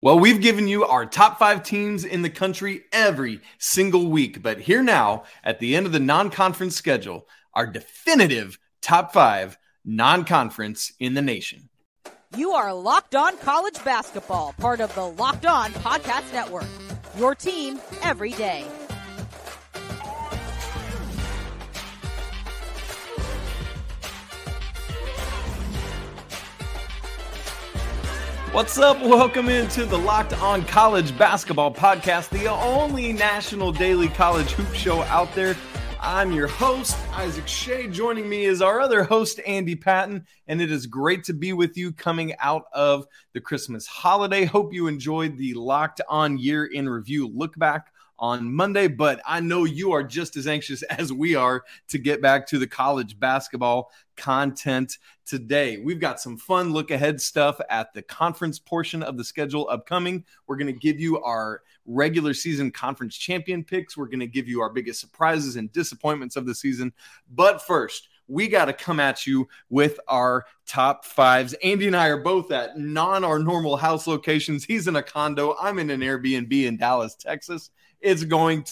Well, we've given you our top five teams in the country every single week, but here now at the end of the non conference schedule, our definitive top five non conference in the nation. You are Locked On College Basketball, part of the Locked On Podcast Network. Your team every day. What's up? Welcome into the Locked On College Basketball Podcast, the only national daily college hoop show out there. I'm your host, Isaac Shea. Joining me is our other host, Andy Patton, and it is great to be with you coming out of the Christmas holiday. Hope you enjoyed the Locked On Year in Review look back on Monday, but I know you are just as anxious as we are to get back to the college basketball content today. We've got some fun look ahead stuff at the conference portion of the schedule upcoming. We're going to give you our regular season conference champion picks. We're going to give you our biggest surprises and disappointments of the season. But first, we got to come at you with our top fives. Andy and I are both at non our normal house locations. He's in a condo. I'm in an Airbnb in Dallas, Texas. It's going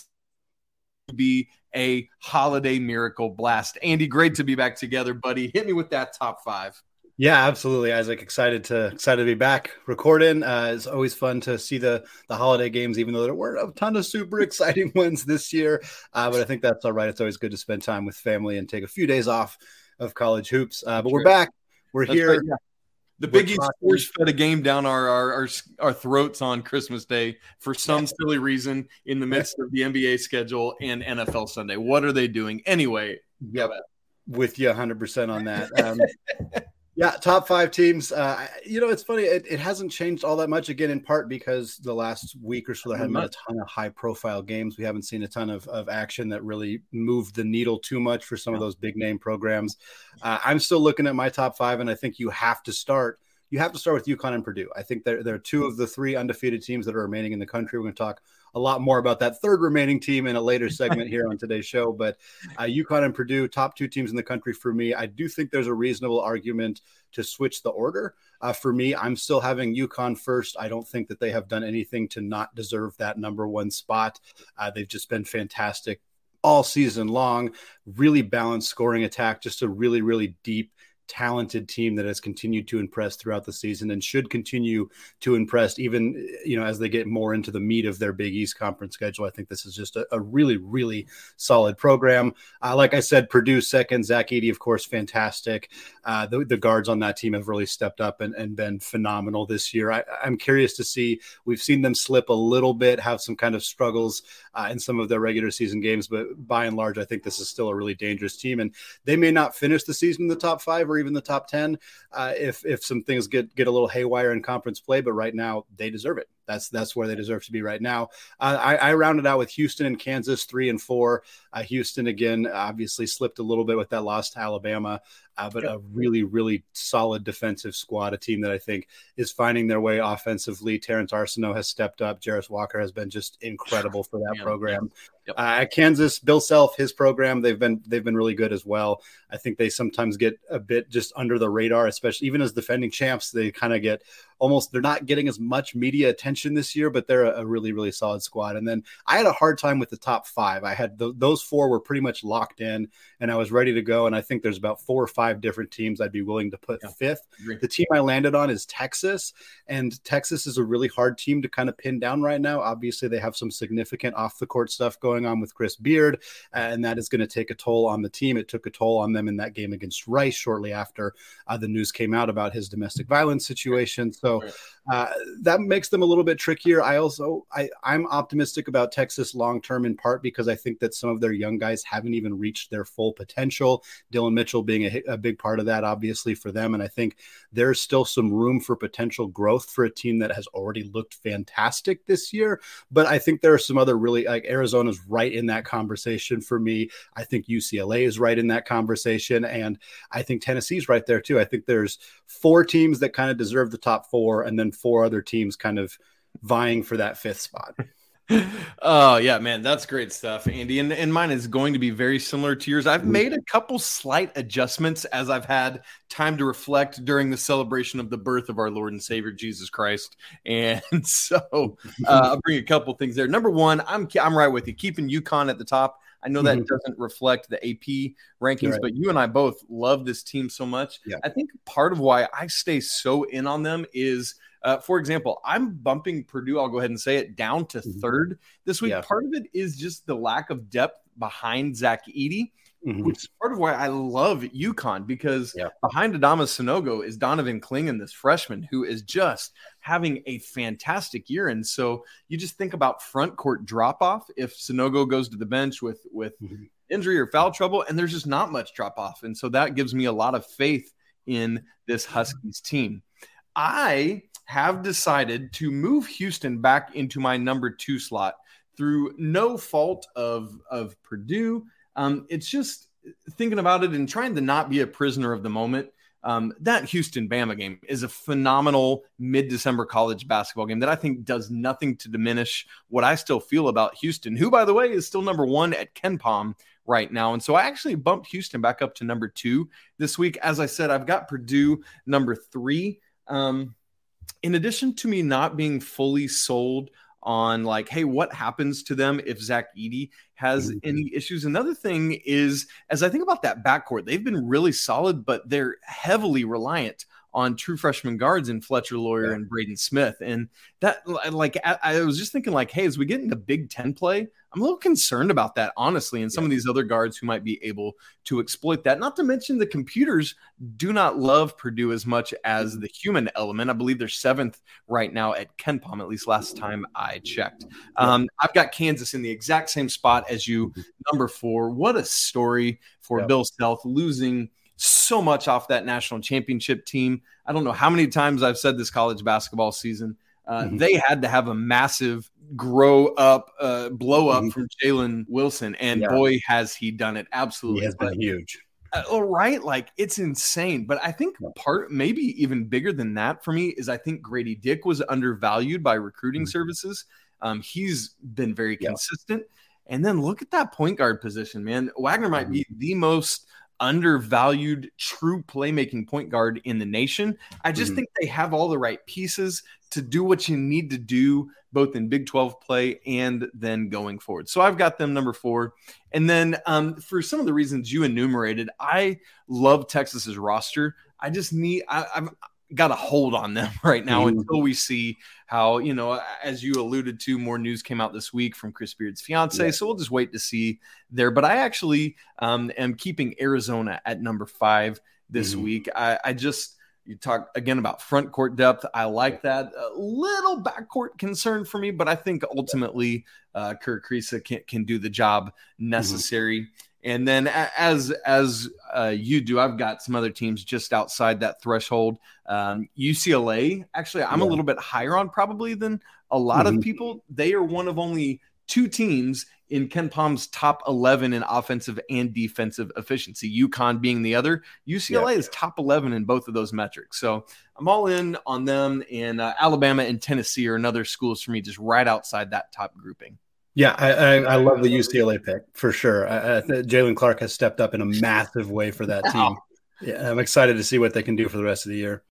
to be a holiday miracle blast. Andy, great to be back together, buddy. Hit me with that top five. Yeah, absolutely, Isaac. Excited to excited to be back recording. Uh, it's always fun to see the the holiday games, even though there weren't a ton of super exciting ones this year. Uh, but I think that's all right. It's always good to spend time with family and take a few days off of college hoops. Uh, but we're back. We're that's here. Right, yeah. The Big East Force fed a game down our, our, our our throats on Christmas Day for some silly reason in the midst of the NBA schedule and NFL Sunday. What are they doing anyway? Yeah, with you 100 percent on that. Um, yeah, top five teams. Uh, you know, it's funny. It, it, hasn't changed all that much. Again, in part because the last week or so there haven't been a ton of high profile games. We haven't seen a ton of, of action that really moved the needle too much for some of those big name programs. Uh, I'm still looking at my top five, and I think you have to start. You have to start with UConn and Purdue. I think they're, they're two of the three undefeated teams that are remaining in the country. We're going to talk a lot more about that third remaining team in a later segment here on today's show. But uh, UConn and Purdue, top two teams in the country for me. I do think there's a reasonable argument to switch the order. Uh, for me, I'm still having UConn first. I don't think that they have done anything to not deserve that number one spot. Uh, they've just been fantastic all season long. Really balanced scoring attack, just a really, really deep talented team that has continued to impress throughout the season and should continue to impress even you know as they get more into the meat of their big east conference schedule. I think this is just a, a really really solid program. Uh, like i said purdue second zach Edey, of course fantastic. Uh, the, the, guards on that team have really stepped up and, and been phenomenal this year. I, am curious to see we've seen them slip a little bit have some kind of struggles uh, in some of their regular season games but by and large i think this is still a really dangerous team. And they may not finish the season in the top five or even the top 10 uh, if if some things get get a little haywire in conference play but right now they deserve it that's that's where they deserve to be right now. Uh, I, I, rounded out with Houston and Kansas three and four. Uh, Houston again obviously slipped a little bit with that loss to Alabama, uh, but yep. a really really solid defensive squad, a team that I think is finding their way offensively. Terrence Arceneaux has stepped up. Jarace Walker has been just incredible for that program. Yep. Uh, at Kansas, Bill Self, his program, they've been they've been really good as well. I think they sometimes get a bit just under the radar, especially even as defending champs. They kind of get almost they're not getting as much media attention this year, but they're a, a really really solid squad. And then I had a hard time with the top five. I had the, those four were pretty much locked in, and I was ready to go. And I think there's about four or five different teams I'd be willing to put yeah, fifth. The team I landed on is Texas, and Texas is a really hard team to kind of pin down right now. Obviously, they have some significant off the court stuff going on with Chris Beard, and that is going to take a toll on the team. It took a toll on them in that game against Rice shortly after uh, the news came out about his domestic violence situation. So so uh, that makes them a little bit trickier. I also I, I'm optimistic about Texas long term in part because I think that some of their young guys haven't even reached their full potential. Dillon Mitchell being a, a big part of that, obviously for them, and I think there's still some room for potential growth for a team that has already looked fantastic this year. But I think there are some other really like Arizona's right in that conversation for me. I think UCLA is right in that conversation, and I think Tennessee's right there too. I think there's four teams that kind of deserve the top four, and then four other teams kind of vying for that fifth spot. Oh yeah, man, that's great stuff, Andy. And, and mine is going to be very similar to yours. I've made a couple slight adjustments as I've had time to reflect during the celebration of the birth of our Lord and Savior Jesus Christ. And so uh, I'll bring a couple things there. Number one, I'm I'm right with you, keeping UConn at the top. I know that mm-hmm. doesn't reflect the AP rankings, right. but you and I both love this team so much. Yeah. I think part of why I stay so in on them is uh, for example, I'm bumping Purdue, I'll go ahead and say it, down to mm-hmm. third this week. Yeah. Part of it is just the lack of depth behind Zach Edey. Mm-hmm. Which is part of why I love UConn because yeah. behind Adama Sanogo is Donovan Clingan, this freshman who is just having a fantastic year. And so you just think about front court drop off if Sinogo goes to the bench with with mm-hmm. injury or foul trouble, and there's just not much drop off. And so that gives me a lot of faith in this Huskies team. I have decided to move Houston back into my number two slot through no fault of of Purdue. Um, it's just thinking about it and trying to not be a prisoner of the moment. Um, that Houston Bama game is a phenomenal mid December college basketball game that I think does nothing to diminish what I still feel about Houston, who, by the way, is still number one at KenPom right now. And so I actually bumped Houston back up to number two this week. As I said, I've got Purdue number three. Um, in addition to me not being fully sold on like, hey, what happens to them if Zach Edey has mm-hmm. any issues? Another thing is, as I think about that backcourt, they've been really solid, but they're heavily reliant on true freshman guards in Fletcher Loyer yeah. and Braden Smith. And that, like, I, I, was just thinking, like, hey, as we get into Big Ten play, I'm a little concerned about that, honestly, and some yeah. of these other guards who might be able to exploit that. Not to mention the computers do not love Purdue as much as mm-hmm. the human element. I believe they're seventh right now at KenPom, at least last time I checked. Um, I've got Kansas in the exact same spot as you, mm-hmm. number four. What a story for Bill Self losing – so much off that national championship team. I don't know how many times I've said this college basketball season. Uh, mm-hmm. They had to have a massive grow up, uh, blow up mm-hmm. from Jalen Wilson, and yeah. boy, has he done it! Absolutely, he has been huge. Uh, right, like it's insane. But I think part, maybe even bigger than that for me, is I think Grady Dick was undervalued by recruiting mm-hmm. services. Um, he's been very yeah. consistent. And then look at that point guard position, man. Wagner might be mm-hmm. the most undervalued true playmaking point guard in the nation. I just mm-hmm. think they have all the right pieces to do what you need to do both in Big 12 play and then going forward. So I've got them number 4. And then um, for some of the reasons you enumerated, I love Texas's roster. I just need I, I'm got a hold on them right now mm. until we see how you know as you alluded to more news came out this week from chris beard's fiance yeah. so we'll just wait to see there but i actually um, am keeping arizona at number five this mm. week I, I, just you talk again about front court depth i like that a little backcourt concern for me but i think ultimately uh, Kerr Kriisa can, can do the job mm-hmm. necessary mm-hmm. And then as as uh, you do, I've got some other teams just outside that threshold. Um, UCLA, actually, I'm yeah. a little bit higher on probably than a lot mm-hmm. of people. They are one of only two teams in KenPom's top 11 in offensive and defensive efficiency. UConn being the other. UCLA yeah. is top 11 in both of those metrics. So I'm all in on them. And uh, Alabama and Tennessee are another schools for me, just right outside that top grouping. Yeah, I, I, I, love the UCLA pick for sure. I, Jaylen Clark has stepped up in a massive way for that team. Yeah, I'm excited to see what they can do for the rest of the year.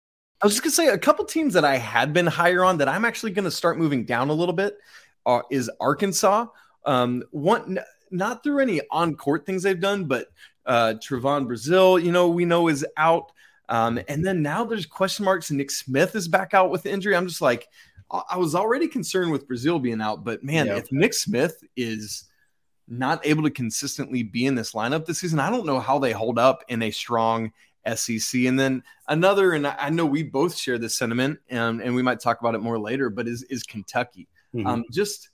I was just gonna say a couple teams that I had been higher on that I'm actually gonna start moving down a little bit uh, is Arkansas. Um, one not through any on court things they've done, but uh, Trevon Brazile, you know, we know is out. Um, and then now there's question marks. Nick Smith is back out with injury. I'm just like, I was already concerned with Brazile being out, but man, if Nick Smith is not able to consistently be in this lineup this season, I don't know how they hold up in a strong SEC. And then another, and I know we both share this sentiment, and, and we might talk about it more later, but is is Kentucky. Mm-hmm. Um, just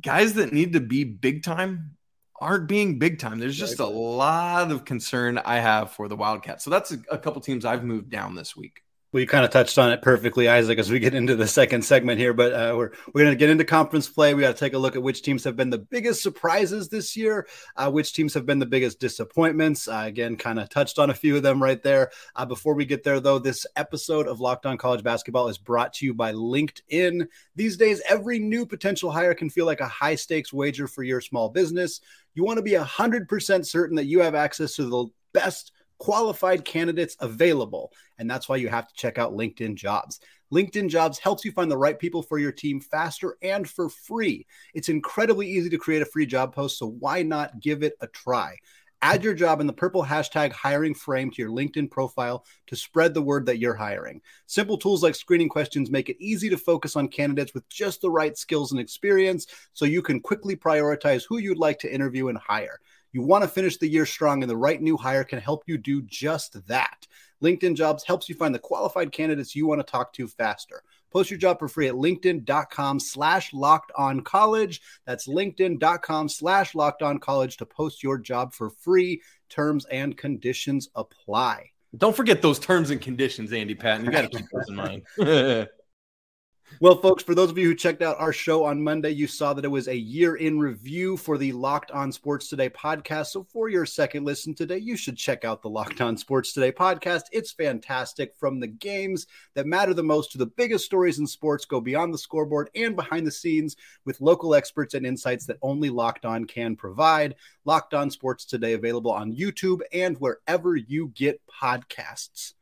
guys that need to be big time aren't being big time. There's just a lot of concern I have for the Wildcats. So that's a, a couple teams I've moved down this week. You kind of touched on it perfectly, Isaac, as we get into the second segment here. But uh, we're we're going to get into conference play. We got to take a look at which teams have been the biggest surprises this year, uh, which teams have been the biggest disappointments. Uh, again, kind of touched on a few of them right there. Uh, before we get there, though, this episode of Locked On College Basketball is brought to you by LinkedIn. These days, every new potential hire can feel like a high stakes wager for your small business. You want to be 100% certain that you have access to the best qualified candidates available. And that's why you have to check out LinkedIn Jobs. LinkedIn Jobs helps you find the right people for your team faster and for free. It's incredibly easy to create a free job post, so why not give it a try? Add your job in the purple hashtag hiring frame to your LinkedIn profile to spread the word that you're hiring. Simple tools like screening questions make it easy to focus on candidates with just the right skills and experience so you can quickly prioritize who you'd like to interview and hire. You want to finish the year strong, and the right new hire can help you do just that. LinkedIn Jobs helps you find the qualified candidates you want to talk to faster. Post your job for free at linkedin.com slash locked on college. That's linkedin.com slash locked on college to post your job for free. Terms and conditions apply. Don't forget those terms and conditions, Andy Patton. You got to keep those in mind. Well, folks, for those of you who checked out our show on Monday, you saw that it was a year in review for the Locked On Sports Today podcast. So, for your second listen today, you should check out the Locked On Sports Today podcast. It's fantastic. From the games that matter the most to the biggest stories in sports, go beyond the scoreboard and behind the scenes with local experts and insights that only Locked On can provide. Locked On Sports Today available on YouTube and wherever you get podcasts.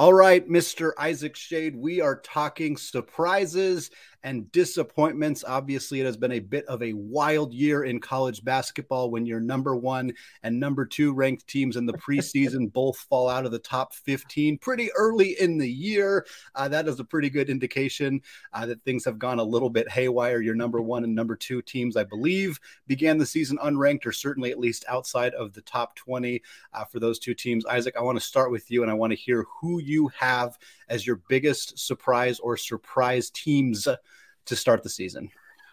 All right, Mr. Isaac Shade, we are talking surprises and disappointments. Obviously, it has been a bit of a wild year in college basketball when your number one and number two ranked teams in the preseason both fall out of the top 15 pretty early in the year. Uh, that is a pretty good indication uh, that things have gone a little bit haywire. Your number one and number two teams, I believe, began the season unranked or certainly at least outside of the top 20 uh, for those two teams. Isaac, I want to start with you and I want to hear who you have as your biggest surprise or surprise teams to start the season.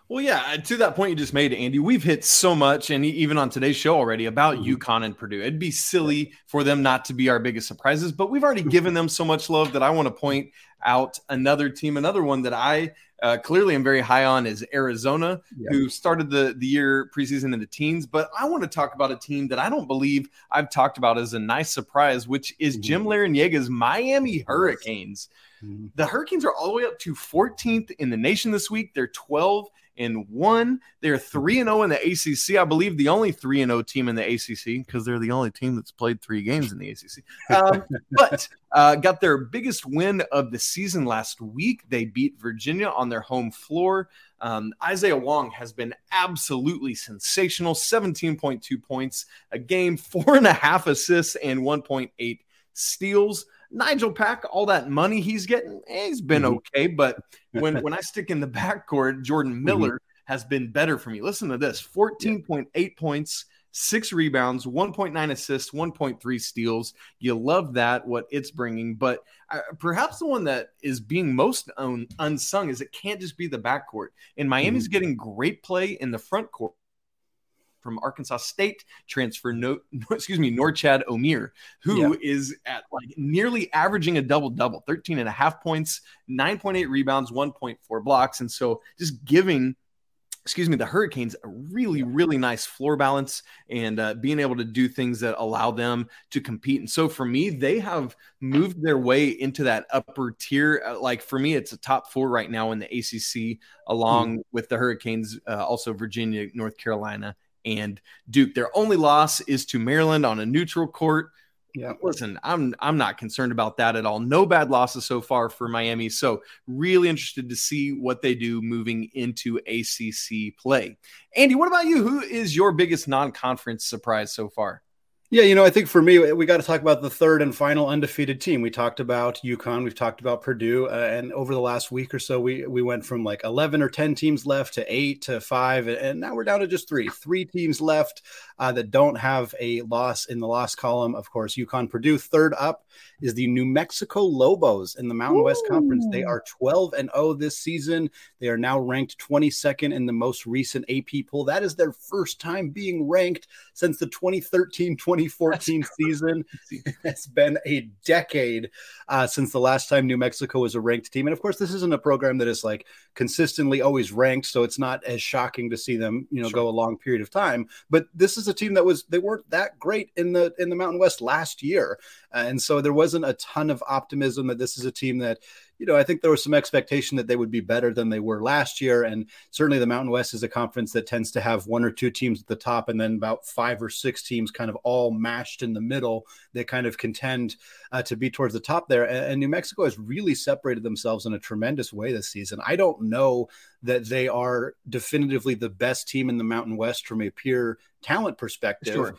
Well, yeah, to that point you just made, Andy, we've hit so much, and even on today's show already about mm-hmm. UConn and Purdue. It'd be silly for them not to be our biggest surprises, but we've already given them so much love that I want to point out another team, another one that I uh, clearly am very high on is Arizona, yeah. who started the, the year preseason in the teens. But I want to talk about a team that I don't believe I've talked about as a nice surprise, which is mm-hmm. Jim Larranaga's Miami Hurricanes. Mm-hmm. The Hurricanes are all the way up to 14th in the nation this week. They're 12 and one. They're three and zero oh in the ACC. I believe the only three and zero oh team in the ACC because they're the only team that's played three games in the ACC. Um, but uh, got their biggest win of the season last week. They beat Virginia on their home floor. Um, Isaiah Wong has been absolutely sensational 17.2 points a game, four and a half assists, and 1.8 steals. Nigel Pack, all that money he's getting, eh, he's been mm-hmm. okay. But when when I stick in the backcourt, Jordan mm-hmm. Miller mm-hmm. has been better for me. Listen to this: fourteen point eight points, six rebounds, one point nine assists, one point three steals. You love that what it's bringing, but uh, perhaps the one that is being most un- unsung is it can't just be the backcourt. And Miami's mm-hmm. getting great play in the front court from Arkansas State transfer, no, excuse me, Norchad Omier, who yeah. is at like nearly averaging a double double, 13 and a half points, 9.8 rebounds, 1.4 blocks. And so just giving excuse me, the Hurricanes a really, really nice floor balance and uh, being able to do things that allow them to compete. And so for me, they have moved their way into that upper tier. Uh, like for me, it's a top four right now in the ACC, along mm. with the Hurricanes, uh, also Virginia, North Carolina, and Duke. Their only loss is to Maryland on a neutral court. Yeah. Listen, I'm I'm not concerned about that at all. No bad losses so far for Miami. So really interested to see what they do moving into ACC play. Andy, what about you? Who is your biggest non-conference surprise so far? Yeah, you know, I think for me, we got to talk about the third and final undefeated team. We talked about UConn, we've talked about Purdue, uh, and over the last week or so, we we went from like eleven or ten teams left to eight to five, and now we're down to just three. Three teams left uh, that don't have a loss in the loss column. Of course, UConn, Purdue. Third up is the New Mexico Lobos in the Mountain Ooh. West Conference. They are twelve and zero this season. They are now ranked twenty second in the most recent AP poll. That is their first time being ranked since the 2013 20 2014 season. It's been a decade uh, since the last time New Mexico was a ranked team. And of course, this isn't a program that is like consistently always ranked. So it's not as shocking to see them, you know, sure. go a long period of time. But this is a team that was, they weren't that great in the, in the Mountain West last year. Uh, and so there wasn't a ton of optimism that this is a team that, you know, I think there was some expectation that they would be better than they were last year. And certainly the Mountain West is a conference that tends to have one or two teams at the top and then about five or six teams kind of all mashed in the middle that kind of contend uh, to be towards the top there. And, and New Mexico has really separated themselves in a tremendous way this season. I don't know that they are definitively the best team in the Mountain West from a pure talent perspective. Sure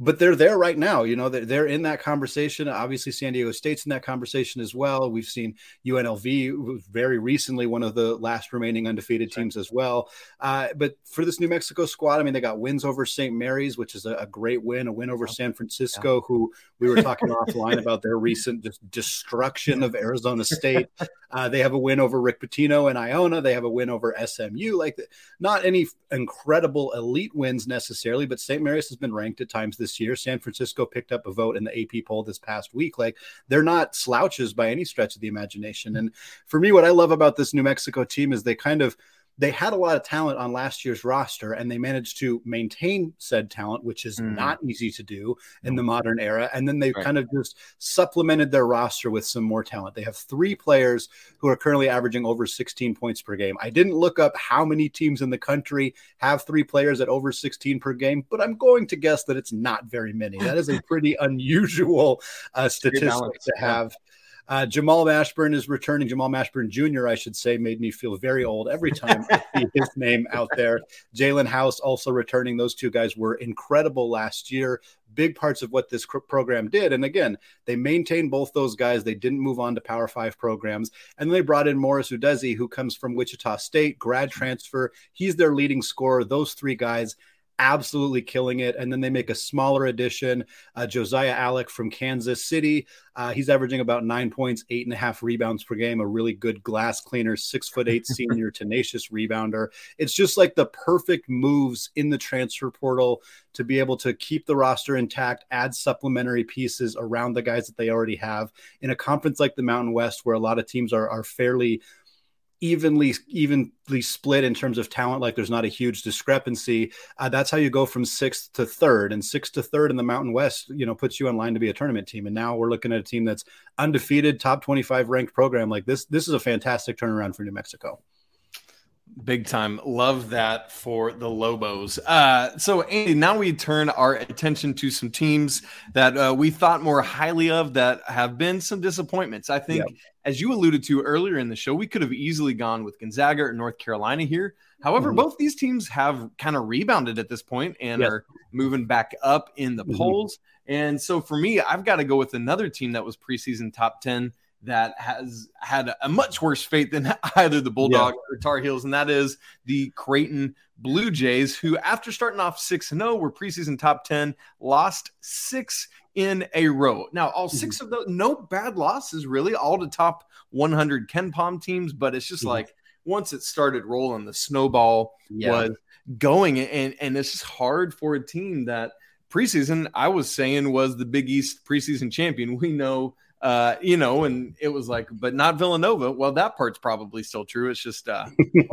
but they're there right now. You know, they're, they're in that conversation. Obviously, San Diego State's in that conversation as well. We've seen UNLV very recently, one of the last remaining undefeated teams as well. Uh, but for this New Mexico squad, I mean, they got wins over St. Mary's, which is a, a great win, a win over San Francisco, who we were talking offline about their recent just destruction of Arizona State. Uh, they have a win over Rick Pitino and Iona. They have a win over SMU. Like, not any incredible elite wins necessarily, but St. Mary's has been ranked at times this year. San Francisco picked up a vote in the AP poll this past week. Like, they're not slouches by any stretch of the imagination. And for me, what I love about this New Mexico team is they kind of they had a lot of talent on last year's roster and they managed to maintain said talent, which is mm. not easy to do in the modern era. And then they've right. kind of just supplemented their roster with some more talent. They have three players who are currently averaging over 16 points per game. I didn't look up how many teams in the country have three players at over 16 per game, but I'm going to guess that it's not very many. That is a pretty unusual uh, statistic to have. Yeah uh, Jamal Mashburn is returning. Jamal Mashburn Jr., I should say, made me feel very old every time I see his name out there. Jalen House also returning. Those two guys were incredible last year. Big parts of what this program did. And again, they maintained both those guys. They didn't move on to Power Five programs. And they brought in Morris Udeze, who comes from Wichita State, grad transfer. He's their leading scorer. Those three guys absolutely killing it. And then they make a smaller addition, uh, Josiah Allick from Kansas City. Uh, he's averaging about nine points, eight and a half rebounds per game. A really good glass cleaner, six foot eight senior, tenacious rebounder. It's just like the perfect moves in the transfer portal to be able to keep the roster intact, add supplementary pieces around the guys that they already have in a conference like the Mountain West, where a lot of teams are are fairly evenly evenly split in terms of talent like there's not a huge discrepancy uh, that's how you go from sixth to third. And sixth to third in the mountain west you know puts you in line to be a tournament team. And now we're looking at a team that's undefeated top 25 ranked program. Like this this is a fantastic turnaround for new mexico Big time. Love that for the Lobos. Uh, so, Andy, now we turn our attention to some teams that uh, we thought more highly of that have been some disappointments. I think, yep. as you alluded to earlier in the show, we could have easily gone with Gonzaga or North Carolina here. However, mm-hmm. both these teams have kind of rebounded at this point and yes. are moving back up in the mm-hmm. polls. And so, for me, I've got to go with another team that was preseason top 10 that has had a much worse fate than either the Bulldogs yeah. or Tar Heels, and that is the Creighton Blue Jays, who, after starting off 6 0, were preseason top 10, lost six in a row. Now, all mm-hmm. six of those, no bad losses really, all to top 100 KenPom teams, but it's just mm-hmm. like once it started rolling, the snowball yeah. was going, and, and it's just hard for a team that preseason I was saying was the Big East preseason champion. We know uh, you know, and it was like, but not Villanova. Well, that part's probably still true. It's just uh,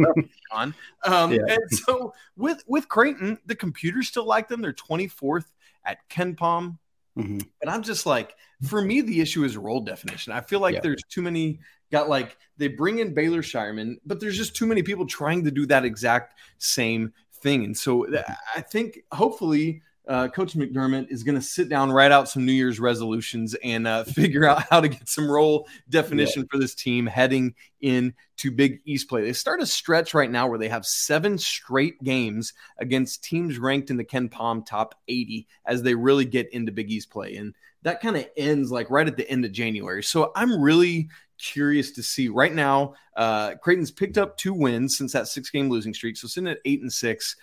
on. Um, yeah. And so with with Creighton, the computers still like them. They're 24th at KenPom. Mm-hmm. And I'm just like, for me, the issue is role definition. I feel like yeah. there's too many. Got like they bring in Baylor Scheierman, but there's just too many people trying to do that exact same thing. And so mm-hmm. I think hopefully uh, Coach McDermott is going to sit down, write out some New Year's resolutions, and uh, figure out how to get some role definition yeah. for this team heading into Big East play. They start a stretch right now where they have seven straight games against teams ranked in the KenPom top 80 as they really get into Big East play. And that kind of ends like right at the end of January. So I'm really curious to see right now. Uh, Creighton's picked up two wins since that six game losing streak. So sitting at eight and six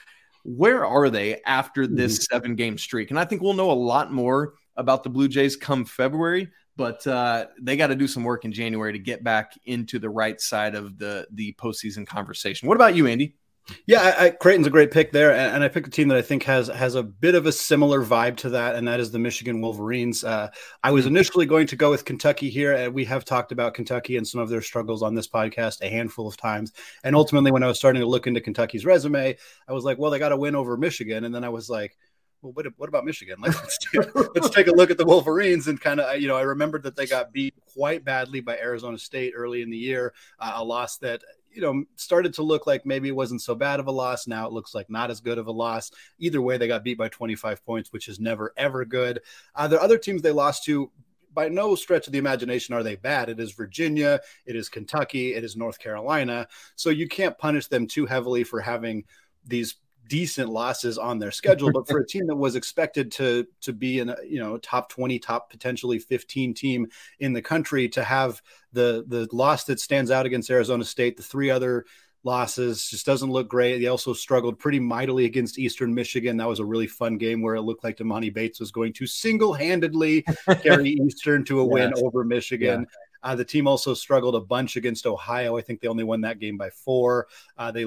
where are they after this mm-hmm. seven game streak? And I think we'll know a lot more about the Blue Jays come February, but uh, they got to do some work in January to get back into the right side of the the postseason conversation. What about you, Andy? Yeah, I, I, Creighton's a great pick there, and, and, I picked a team that I think has has a bit of a similar vibe to that, and that is the Michigan Wolverines. Uh, I was mm-hmm. initially going to go with Kentucky here, and we have talked about Kentucky and some of their struggles on this podcast a handful of times. And ultimately, when I was starting to look into Kentucky's resume, I was like, well, they got to win over Michigan, and then I was like. Well, what, what about Michigan? Like, let's, take, let's take a look at the Wolverines and kind of, you know, I remembered that they got beat quite badly by Arizona State early in the year, uh, a loss that you know, started to look like maybe it wasn't so bad of a loss. Now it looks like not as good of a loss. Either way, they got beat by 25 points, which is never, ever good. Uh, the other teams they lost to, by no stretch of the imagination are they bad. It is Virginia, it is Kentucky, it is North Carolina. So you can't punish them too heavily for having these decent losses on their schedule, but for a team that was expected to to be in a you know top 20, top potentially 15 team in the country to have the the loss that stands out against Arizona State, the three other losses just doesn't look great. They also struggled pretty mightily against Eastern Michigan. That was a really fun game where it looked like Emoni Bates was going to single-handedly carry Eastern to a yes. win over Michigan. Yeah. Uh, the team also struggled a bunch against Ohio. I think they only won that game by four. Uh, they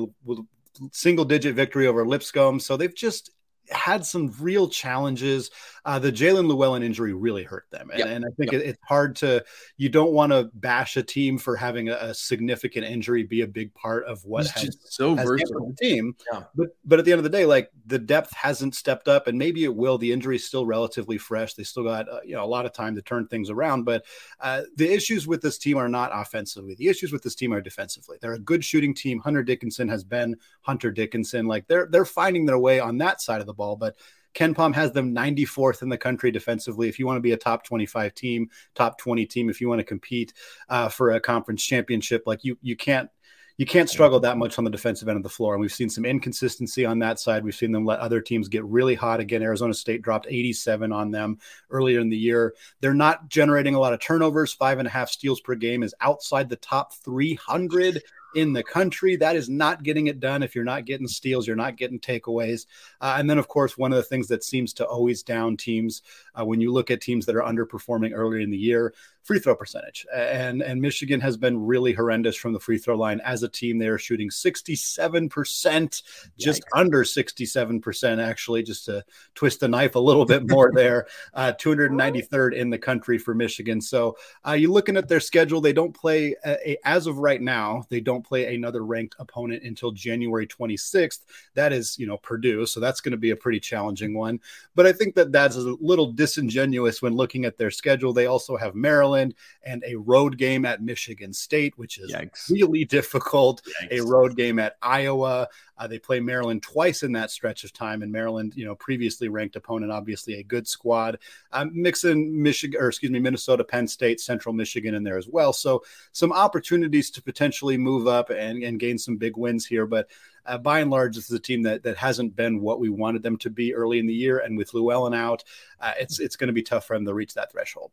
single digit victory over Lipscomb. So they've just had some real challenges. Uh, the Jalen Llewellyn injury really hurt them, and, yep. and I think yep. it, it's hard to. You don't want to bash a team for having a, a, significant injury be a big part of what He's has so has versatile the team. Yeah. But but at the end of the day, like the depth hasn't stepped up, and maybe it will. The injury is still relatively fresh. They still got uh, you know a lot of time to turn things around. But uh, the issues with this team are not offensively. The issues with this team are defensively. They're a good shooting team. Hunter Dickinson has been Hunter Dickinson. Like they're they're finding their way on that side of the ball, but KenPom has them 94th in the country defensively. If you want to be a top 25 team, top 20 team, if you want to compete uh, for a conference championship, like you, you can't you can't struggle that much on the defensive end of the floor. And we've seen some inconsistency on that side. We've seen them let other teams get really hot. Again, Arizona State dropped 87 on them earlier in the year. They're not generating a lot of turnovers. Five and a half steals per game is outside the top 300 in the country. That is not getting it done. If you're not getting steals, you're not getting takeaways. Uh, and then, of course, one of the things that seems to always down teams uh, when you look at teams that are underperforming earlier in the year, free throw percentage. And and Michigan has been really horrendous from the free throw line as a team. They are shooting 67%, just under 67%, actually, just to twist the knife a little bit more there. Uh, 293rd in the country for Michigan. So uh, you're looking at their schedule. They don't play a, as of right now. They don't play another ranked opponent until January 26th. That is, you know, Purdue. So that's going to be a pretty challenging one. But I think that that's a little disingenuous when looking at their schedule. They also have Maryland and a road game at Michigan State, which is Yikes. really difficult. Yikes. A road game at Iowa. Uh, they play Maryland twice in that stretch of time, and Maryland, you know, previously ranked opponent, obviously a good squad. Um, mixing Michigan, or excuse me, Minnesota, Penn State, Central Michigan in there as well. So some opportunities to potentially move up and, and gain some big wins here, but. Uh, by and large, this is a team that that hasn't been what we wanted them to be early in the year, and with Llewellyn out, uh, it's it's going to be tough for them to reach that threshold.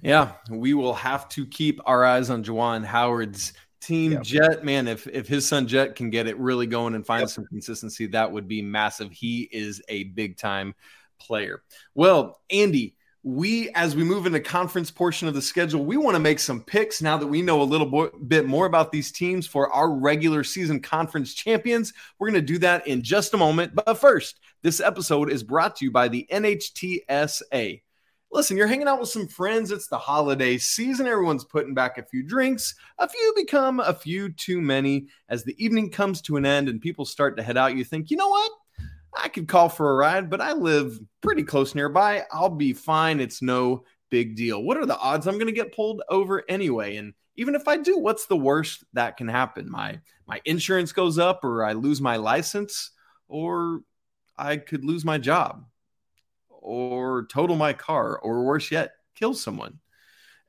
Yeah, we will have to keep our eyes on Juwan Howard's Team. Jet, man, if if his son Jet can get it really going and find yep. some consistency, that would be massive. He is a big time player. Well, Andy, we as we move into conference portion of the schedule, we want to make some picks now that we know a little bo- bit more about these teams for our regular season conference champions. We're going to do that in just a moment, but first, this episode is brought to you by the NHTSA. Listen, you're hanging out with some friends. It's the holiday season. Everyone's putting back a few drinks. A few become a few too many. As the evening comes to an end and people start to head out, you think, you know what? I could call for a ride, but I live pretty close nearby. I'll be fine. It's no big deal. What are the odds I'm going to get pulled over anyway? And even if I do, what's the worst that can happen? My my insurance goes up or I lose my license or I could lose my job or total my car, or worse yet, kill someone.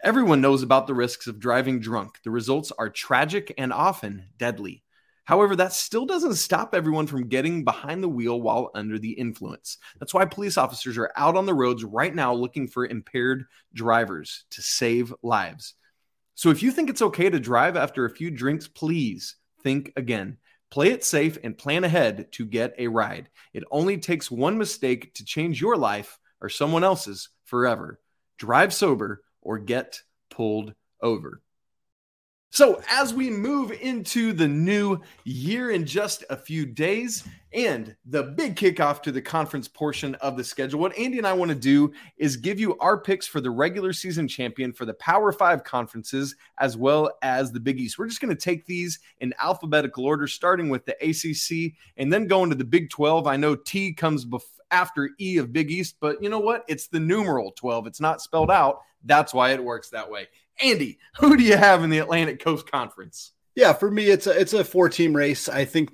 Everyone knows about the risks of driving drunk. The results are tragic and often deadly. However, that still doesn't stop everyone from getting behind the wheel while under the influence. That's why police officers are out on the roads right now looking for impaired drivers to save lives. So if you think it's okay to drive after a few drinks, please think again. Play it safe and plan ahead to get a ride. It only takes one mistake to change your life or someone else's forever. Drive sober or get pulled over. So, as we move into the new year in just a few days and the big kickoff to the conference portion of the schedule, what Andy and I want to do is give you our picks for the regular season champion for the Power Five conferences as well as the Big East. We're just going to take these in alphabetical order, starting with the ACC and then going to the Big 12. I know T comes bef- after E of Big East, but you know what? It's the numeral 12, it's not spelled out. That's why it works that way. Andy, who do you have in the Atlantic Coast Conference? Yeah, for me, it's a it's a four team race. I think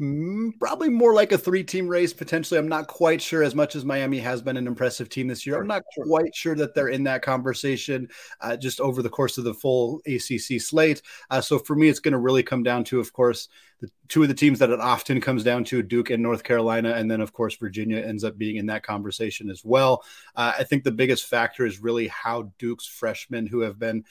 probably more like a three team race potentially. I'm not quite sure. As much as Miami has been an impressive team this year, I'm not quite sure that they're in that conversation uh, just over the course of the full ACC slate. Uh, so for me, it's going to really come down to, of course, the two of the teams that it often comes down to, Duke and North Carolina, and then of course Virginia ends up being in that conversation as well. Uh, I think the biggest factor is really how Duke's freshmen who have been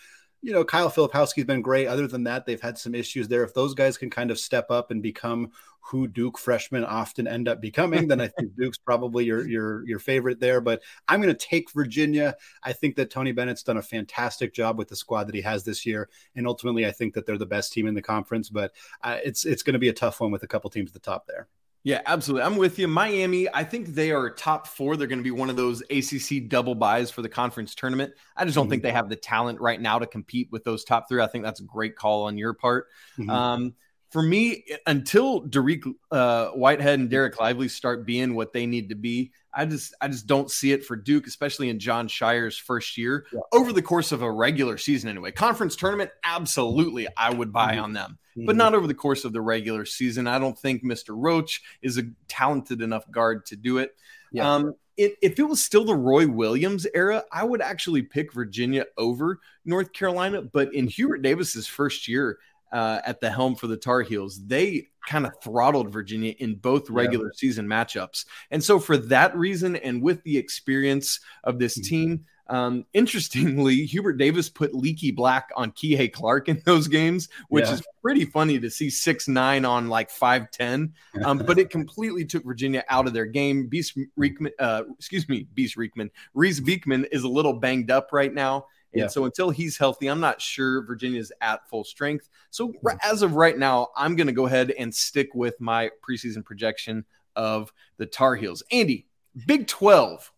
you know, Kyle Filipowski's been great. Other than that, they've had some issues there. If those guys can kind of step up and become who Duke freshmen often end up becoming, then I think Duke's probably your your your favorite there. But I'm going to take Virginia. I think that Tony Bennett's done a fantastic job with the squad that he has this year, and ultimately, I think that they're the best team in the conference. But uh, it's it's going to be a tough one with a couple teams at the top there. Yeah, absolutely. I'm with you. Miami, I think they are top four. They're going to be one of those ACC double byes for the conference tournament. I just don't mm-hmm. think they have the talent right now to compete with those top three. I think that's a great call on your part. Mm-hmm. Um, for me, until Dariq uh, Whitehead and Dereck Lively start being what they need to be, I just I just don't see it for Duke, especially in Jon Scheyer's first year. Yeah. Over the course of a regular season, anyway, conference tournament, absolutely, I would buy mm-hmm. on them mm-hmm. but not over the course of the regular season. I don't think Mr. Roach is a talented enough guard to do it. Yeah. Um, it, if it was still the Roy Williams era, I would actually pick Virginia over North Carolina. But in Hubert Davis's first year uh, at the helm for the Tar Heels, they kind of throttled Virginia in both regular yeah. season matchups. And so, for that reason, and with the experience of this mm-hmm. team, um, interestingly, Hubert Davis put Leaky Black on Kihei Clark in those games, which yeah. is pretty funny to see six nine on like five ten. Um, but it completely took Virginia out of their game. Beast Reekman, uh, excuse me, Beast Riekman, Reece Beekman is a little banged up right now. And yeah. so until he's healthy, I'm not sure Virginia's at full strength. So as of right now, I'm going to go ahead and stick with my preseason projection of the Tar Heels. Andy, Big 12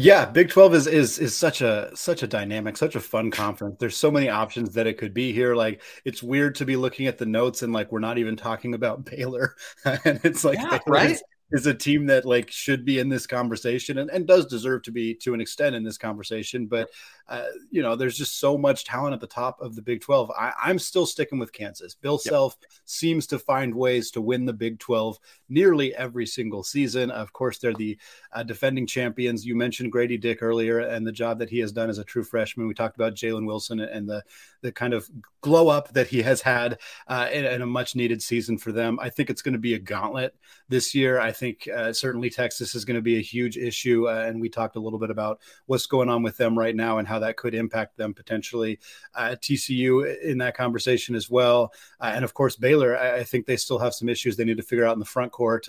yeah, Big 12 is is is such a such a dynamic, such a fun conference. There's so many options that it could be here. Like it's weird to be looking at the notes and like we're not even talking about Baylor. and it's like yeah, right? Is, is a team that like should be in this conversation and, and does deserve to be to an extent in this conversation. But uh, you know, there's just so much talent at the top of the Big 12. I, am still sticking with Kansas. Bill yep. Self seems to find ways to win the Big 12 nearly every single season. Of course, they're the uh, defending champions. You mentioned Grady Dick earlier and the job that he has done as a true freshman. We talked about Jalen Wilson and the the kind of glow up that he has had uh, in, in, a much needed season for them. I think it's going to be a gauntlet this year. I think uh, certainly Texas is going to be a huge issue, uh, and we talked a little bit about what's going on with them right now and how that could impact them potentially. Uh, TCU in that conversation as well, uh, and of course Baylor. I, I, think they still have some issues they need to figure out in the front court.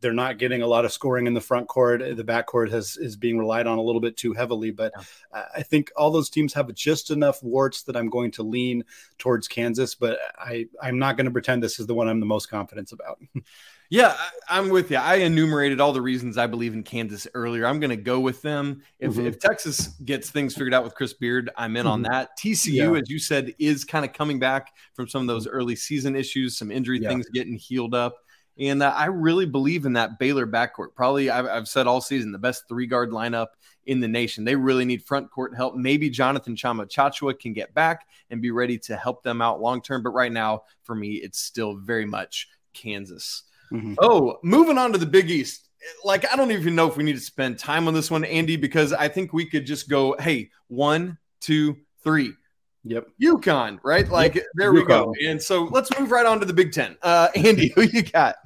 They're not getting a lot of scoring in the front court. The back court has is being relied on a little bit too heavily. But yeah. I think all those teams have just enough warts that I'm going to lean towards Kansas. But I I'm not going to pretend this is the one I'm the most confident about. Yeah, I'm with you. I enumerated all the reasons I believe in Kansas earlier. I'm going to go with them. If, mm-hmm. if Texas gets things figured out with Chris Beard, I'm in mm-hmm. on that. TCU, yeah. as you said, is kind of coming back from some of those mm-hmm. early season issues, some injury yeah. things getting healed up. And uh, I really believe in that Baylor backcourt. Probably, I've, I've, said all season, the best three guard lineup in the nation. They really need front court help. Maybe Jonathan Tchamwa Tchatchoua can get back and be ready to help them out long term. But right now, for me, it's still very much Kansas. Mm-hmm. Oh, moving on to the Big East. Like, I don't even know if we need to spend time on this one, Andy, because I think we could just go, hey, one, two, three. Yep. UConn, right? Like yep. there we go. And so let's move right on to the Big Ten. Uh, Andy, who you got?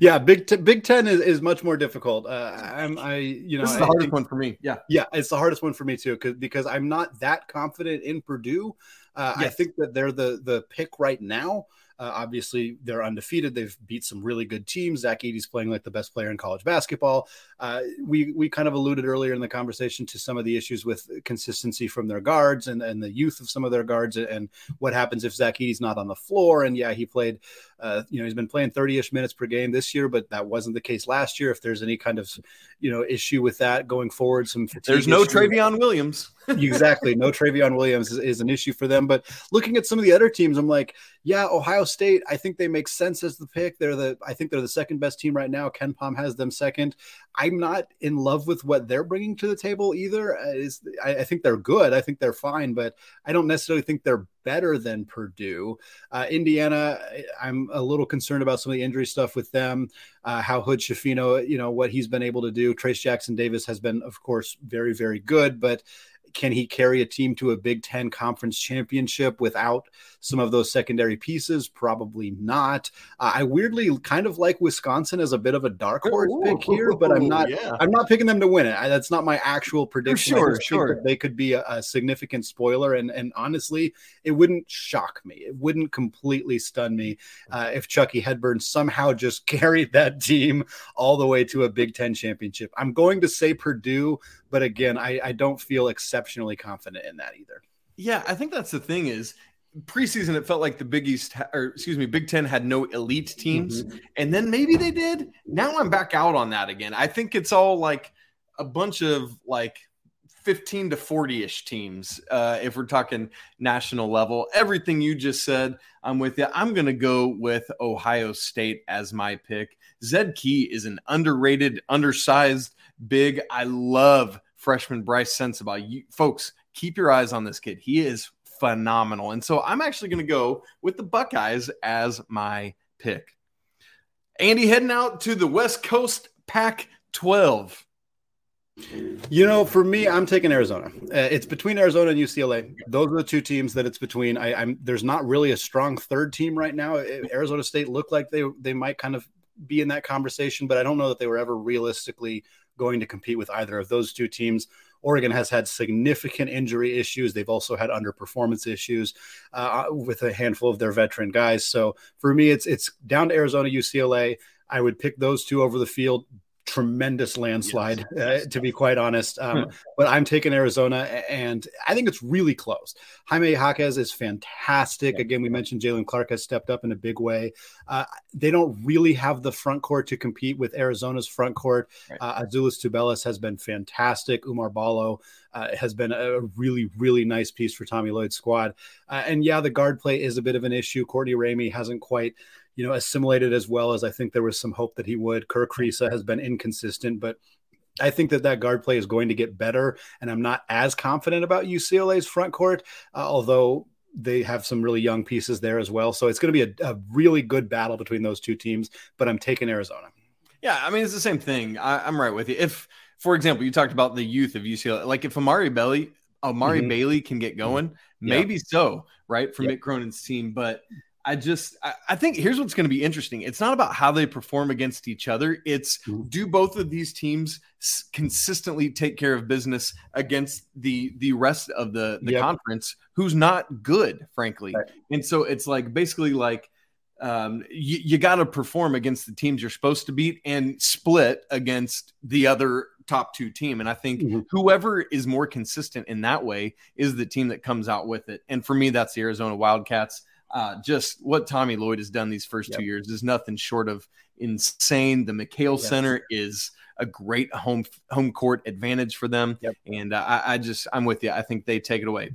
Yeah, Big Ten, Big Ten is, is much more difficult. Uh, I'm I you know this is the hardest think, one for me. Yeah, yeah, it's the hardest one for me too because because I'm not that confident in Purdue. Uh, I think that they're the the pick right now. Uh, obviously, they're undefeated. They've beat some really good teams. Zach Edey's playing like the best player in college basketball. Uh, we we kind of alluded earlier in the conversation to some of the issues with consistency from their guards and, and the youth of some of their guards and what happens if Zach Edey's not on the floor. And yeah, he played, uh, you know, he's been playing 30 ish minutes per game this year, but that wasn't the case last year. If there's any kind of, you know, issue with that going forward, some there's no issue. Trevion Williams. Exactly. No Trevion Williams is, is, an issue for them. But looking at some of the other teams, I'm like, yeah, Ohio State, I think they make sense as the pick. They're the, I think they're the second best team right now. KenPom has them second. I'm not in love with what they're bringing to the table either. Uh, is I, I, think they're good. I think they're fine, but I don't necessarily think they're better than Purdue. Uh, Indiana, I'm a little concerned about some of the injury stuff with them. Uh, how Hood-Schifino, you know, what he's been able to do. Trayce Jackson Davis has been, of course, very, very good, but can he carry a team to a Big Ten conference championship without some of those secondary pieces? Probably not. Uh, I weirdly kind of like Wisconsin as a bit of a dark horse Ooh, pick here, but I'm not. Yeah. I'm not picking them to win it. I, that's not my actual prediction. For sure, sure. They could be a, a, significant spoiler, and and honestly, it wouldn't shock me. It wouldn't completely stun me uh, if Chucky Hepburn somehow just carried that team all the way to a Big Ten championship. I'm going to say Purdue, but again, I, I don't feel exceptionally confident in that either. Yeah, I think that's the thing is preseason it felt like the Big East or excuse me, Big 10 had no elite teams mm-hmm. and then maybe they did. Now I'm back out on that again. I think it's all like a bunch of like 15 to 40ish teams uh, if we're talking national level. Everything you just said, I'm with you. I'm going to go with Ohio State as my pick. Zed Key is an underrated, undersized big. I love freshman Brice Sensabaugh. You folks, keep your eyes on this kid. He is phenomenal. And so I'm actually going to go with the Buckeyes as my pick. Andy heading out to the West Coast Pac 12. You know, for me, I'm taking Arizona. Uh, it's between Arizona and UCLA. Those are the two teams that it's between. I, am there's not really a strong third team right now. Arizona State looked like they they might kind of be in that conversation, but I don't know that they were ever realistically going to compete with either of those two teams. Oregon has had significant injury issues. They've also had underperformance issues uh, with a handful of their veteran guys. So for me, it's it's down to Arizona, UCLA. I would pick those two over the field tremendous landslide, yes. uh, to be quite honest. Um, hmm. but I'm taking Arizona, and I think it's really close. Jaime Jaquez is fantastic. Yeah. Again, we mentioned Jaylen Clark has stepped up in a big way. Uh, they don't really have the front court to compete with Arizona's front court. Right. Uh, Azuolas Tubelis has been fantastic. Oumar Ballo uh, has been a really, really nice piece for Tommy Lloyd's squad. Uh, and yeah, the guard play is a bit of an issue. Courtney Ramey hasn't quite – you know, assimilated as well as I think there was some hope that he would. Kerr Kriisa has been inconsistent, but I think that that guard play is going to get better. And I'm not as confident about UCLA's front court, uh, although they have some really young pieces there as well. So it's going to be a, a, really good battle between those two teams, but I'm taking Arizona. Yeah, I mean, it's the same thing. I, am right with you. If, for example, you talked about the youth of UCLA, like if Amari Bailey, Amari mm-hmm. Bailey can get going, mm-hmm. maybe so, right, for Mick Cronin's team. But I just I, I think here's what's going to be interesting. It's not about how they perform against each other. It's mm-hmm. do both of these teams s- consistently take care of business against the the rest of the the yep. conference who's not good, frankly. Right. And so it's like basically like um, you, you got to perform against the teams you're supposed to beat and split against the other top two team. And I think mm-hmm. whoever is more consistent in that way is the team that comes out with it. And for me, that's the Arizona Wildcats uh, just what Tommy Lloyd has done these first yep. two years is nothing short of insane. The McKale yep. Center is a great home home court advantage for them, yep. and uh, I, I, just I'm with you. I think they take it away.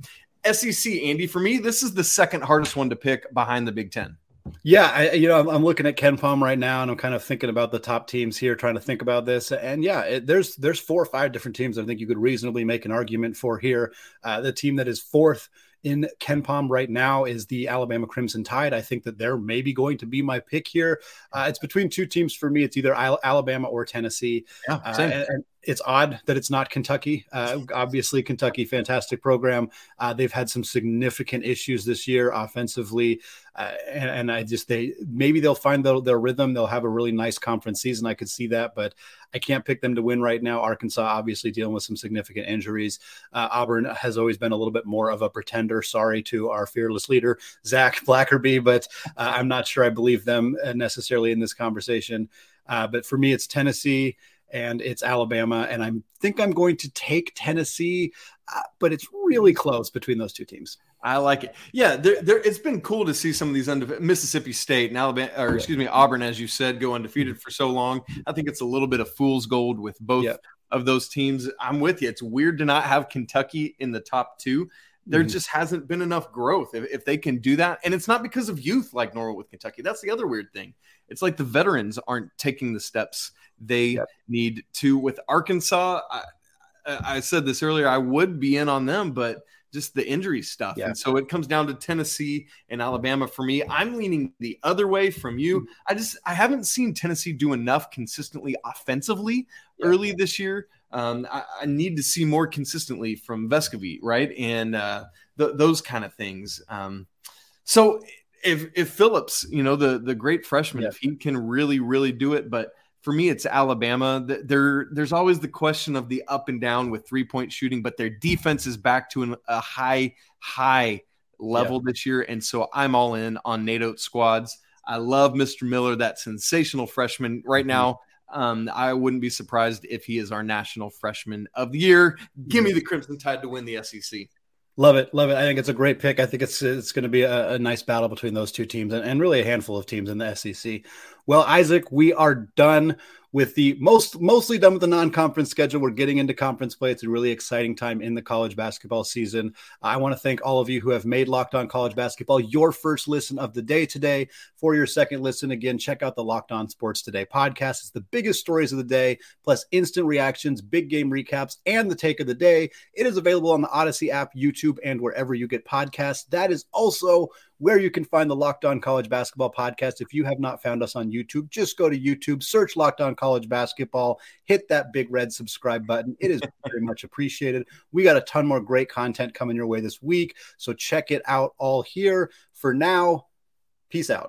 SEC, Andy, for me, this is the second hardest one to pick behind the Big Ten. Yeah, I, you know, I'm, I'm, looking at KenPom right now, and I'm kind of thinking about the top teams here, trying to think about this. And yeah, it, there's there's four or five different teams I think you could reasonably make an argument for here. Uh, the team that is fourth in KenPom right now is the Alabama Crimson Tide. I think that they're maybe going to be my pick here. Uh, it's between two teams for me. It's either Alabama or Tennessee. Yeah, uh, and, it's odd that it's not Kentucky. Uh, obviously, Kentucky, fantastic program. Uh, they've had some significant issues this year offensively, uh, and, and, I just they maybe they'll find their, rhythm. They'll have a really nice conference season. I could see that, but I can't pick them to win right now. Arkansas obviously dealing with some significant injuries. Uh, Auburn has always been a little bit more of a pretender. Sorry to our fearless leader Zach Blackerby, but uh, I'm not sure I believe them uh, necessarily in this conversation. but for me, it's Tennessee and it's Alabama. And I think I'm going to take Tennessee, uh, but it's really close between those two teams. I like it. Yeah, there, there, it's been cool to see some of these undefeated Mississippi State and Alabama, or excuse me, Auburn, as you said, go undefeated mm-hmm. for so long. I think it's a little bit of fool's gold with both of those teams. I'm with you. It's weird to not have Kentucky in the top two. There mm-hmm. just hasn't been enough growth. If, if they can do that, and it's not because of youth like normal with Kentucky. That's the other weird thing. It's like the veterans aren't taking the steps they yep. need to. With Arkansas, I, I, said this earlier, I would be in on them, but just the injury stuff. And so it comes down to Tennessee and Alabama for me. I'm leaning the other way from you. Mm-hmm. I just I haven't seen Tennessee do enough consistently offensively early this year. Um, I, I, need to see more consistently from Vescovi, right? And uh, th- those kind of things. Um, so if if Phillips, you know, the the great freshman, yeah. if he can really really do it, but for me, it's Alabama. There, there's always the question of the up and down with three point shooting, but their defense is back to an, a high, high level yeah. this year. And so I'm all in on Nate Oats squads. I love Mr. Miller, that sensational freshman right mm-hmm. now. Um, I wouldn't be surprised if he is our national freshman of the year. Give me mm-hmm. the Crimson Tide to win the SEC. Love it, love it. I think it's a great pick. I think it's it's going to be a, a, nice battle between those two teams and, and really a handful of teams in the SEC. Well, Isaac, we are done with the most mostly done with the non-conference schedule. We're getting into conference play. It's a really exciting time in the college basketball season. I want to thank all of you who have made Locked On College Basketball your first listen of the day today. For your second listen, again, check out the Locked On Sports Today podcast. It's the biggest stories of the day, plus instant reactions, big game recaps, and the take of the day. It is available on the Odyssey app, YouTube, and wherever you get podcasts. That is also where you can find the Locked On College Basketball podcast. If you have not found us on YouTube, just go to YouTube, search Locked On College Basketball, hit that big red subscribe button. It is very much appreciated. We got a ton more great content coming your way this week, so check it out all here. For now, peace out.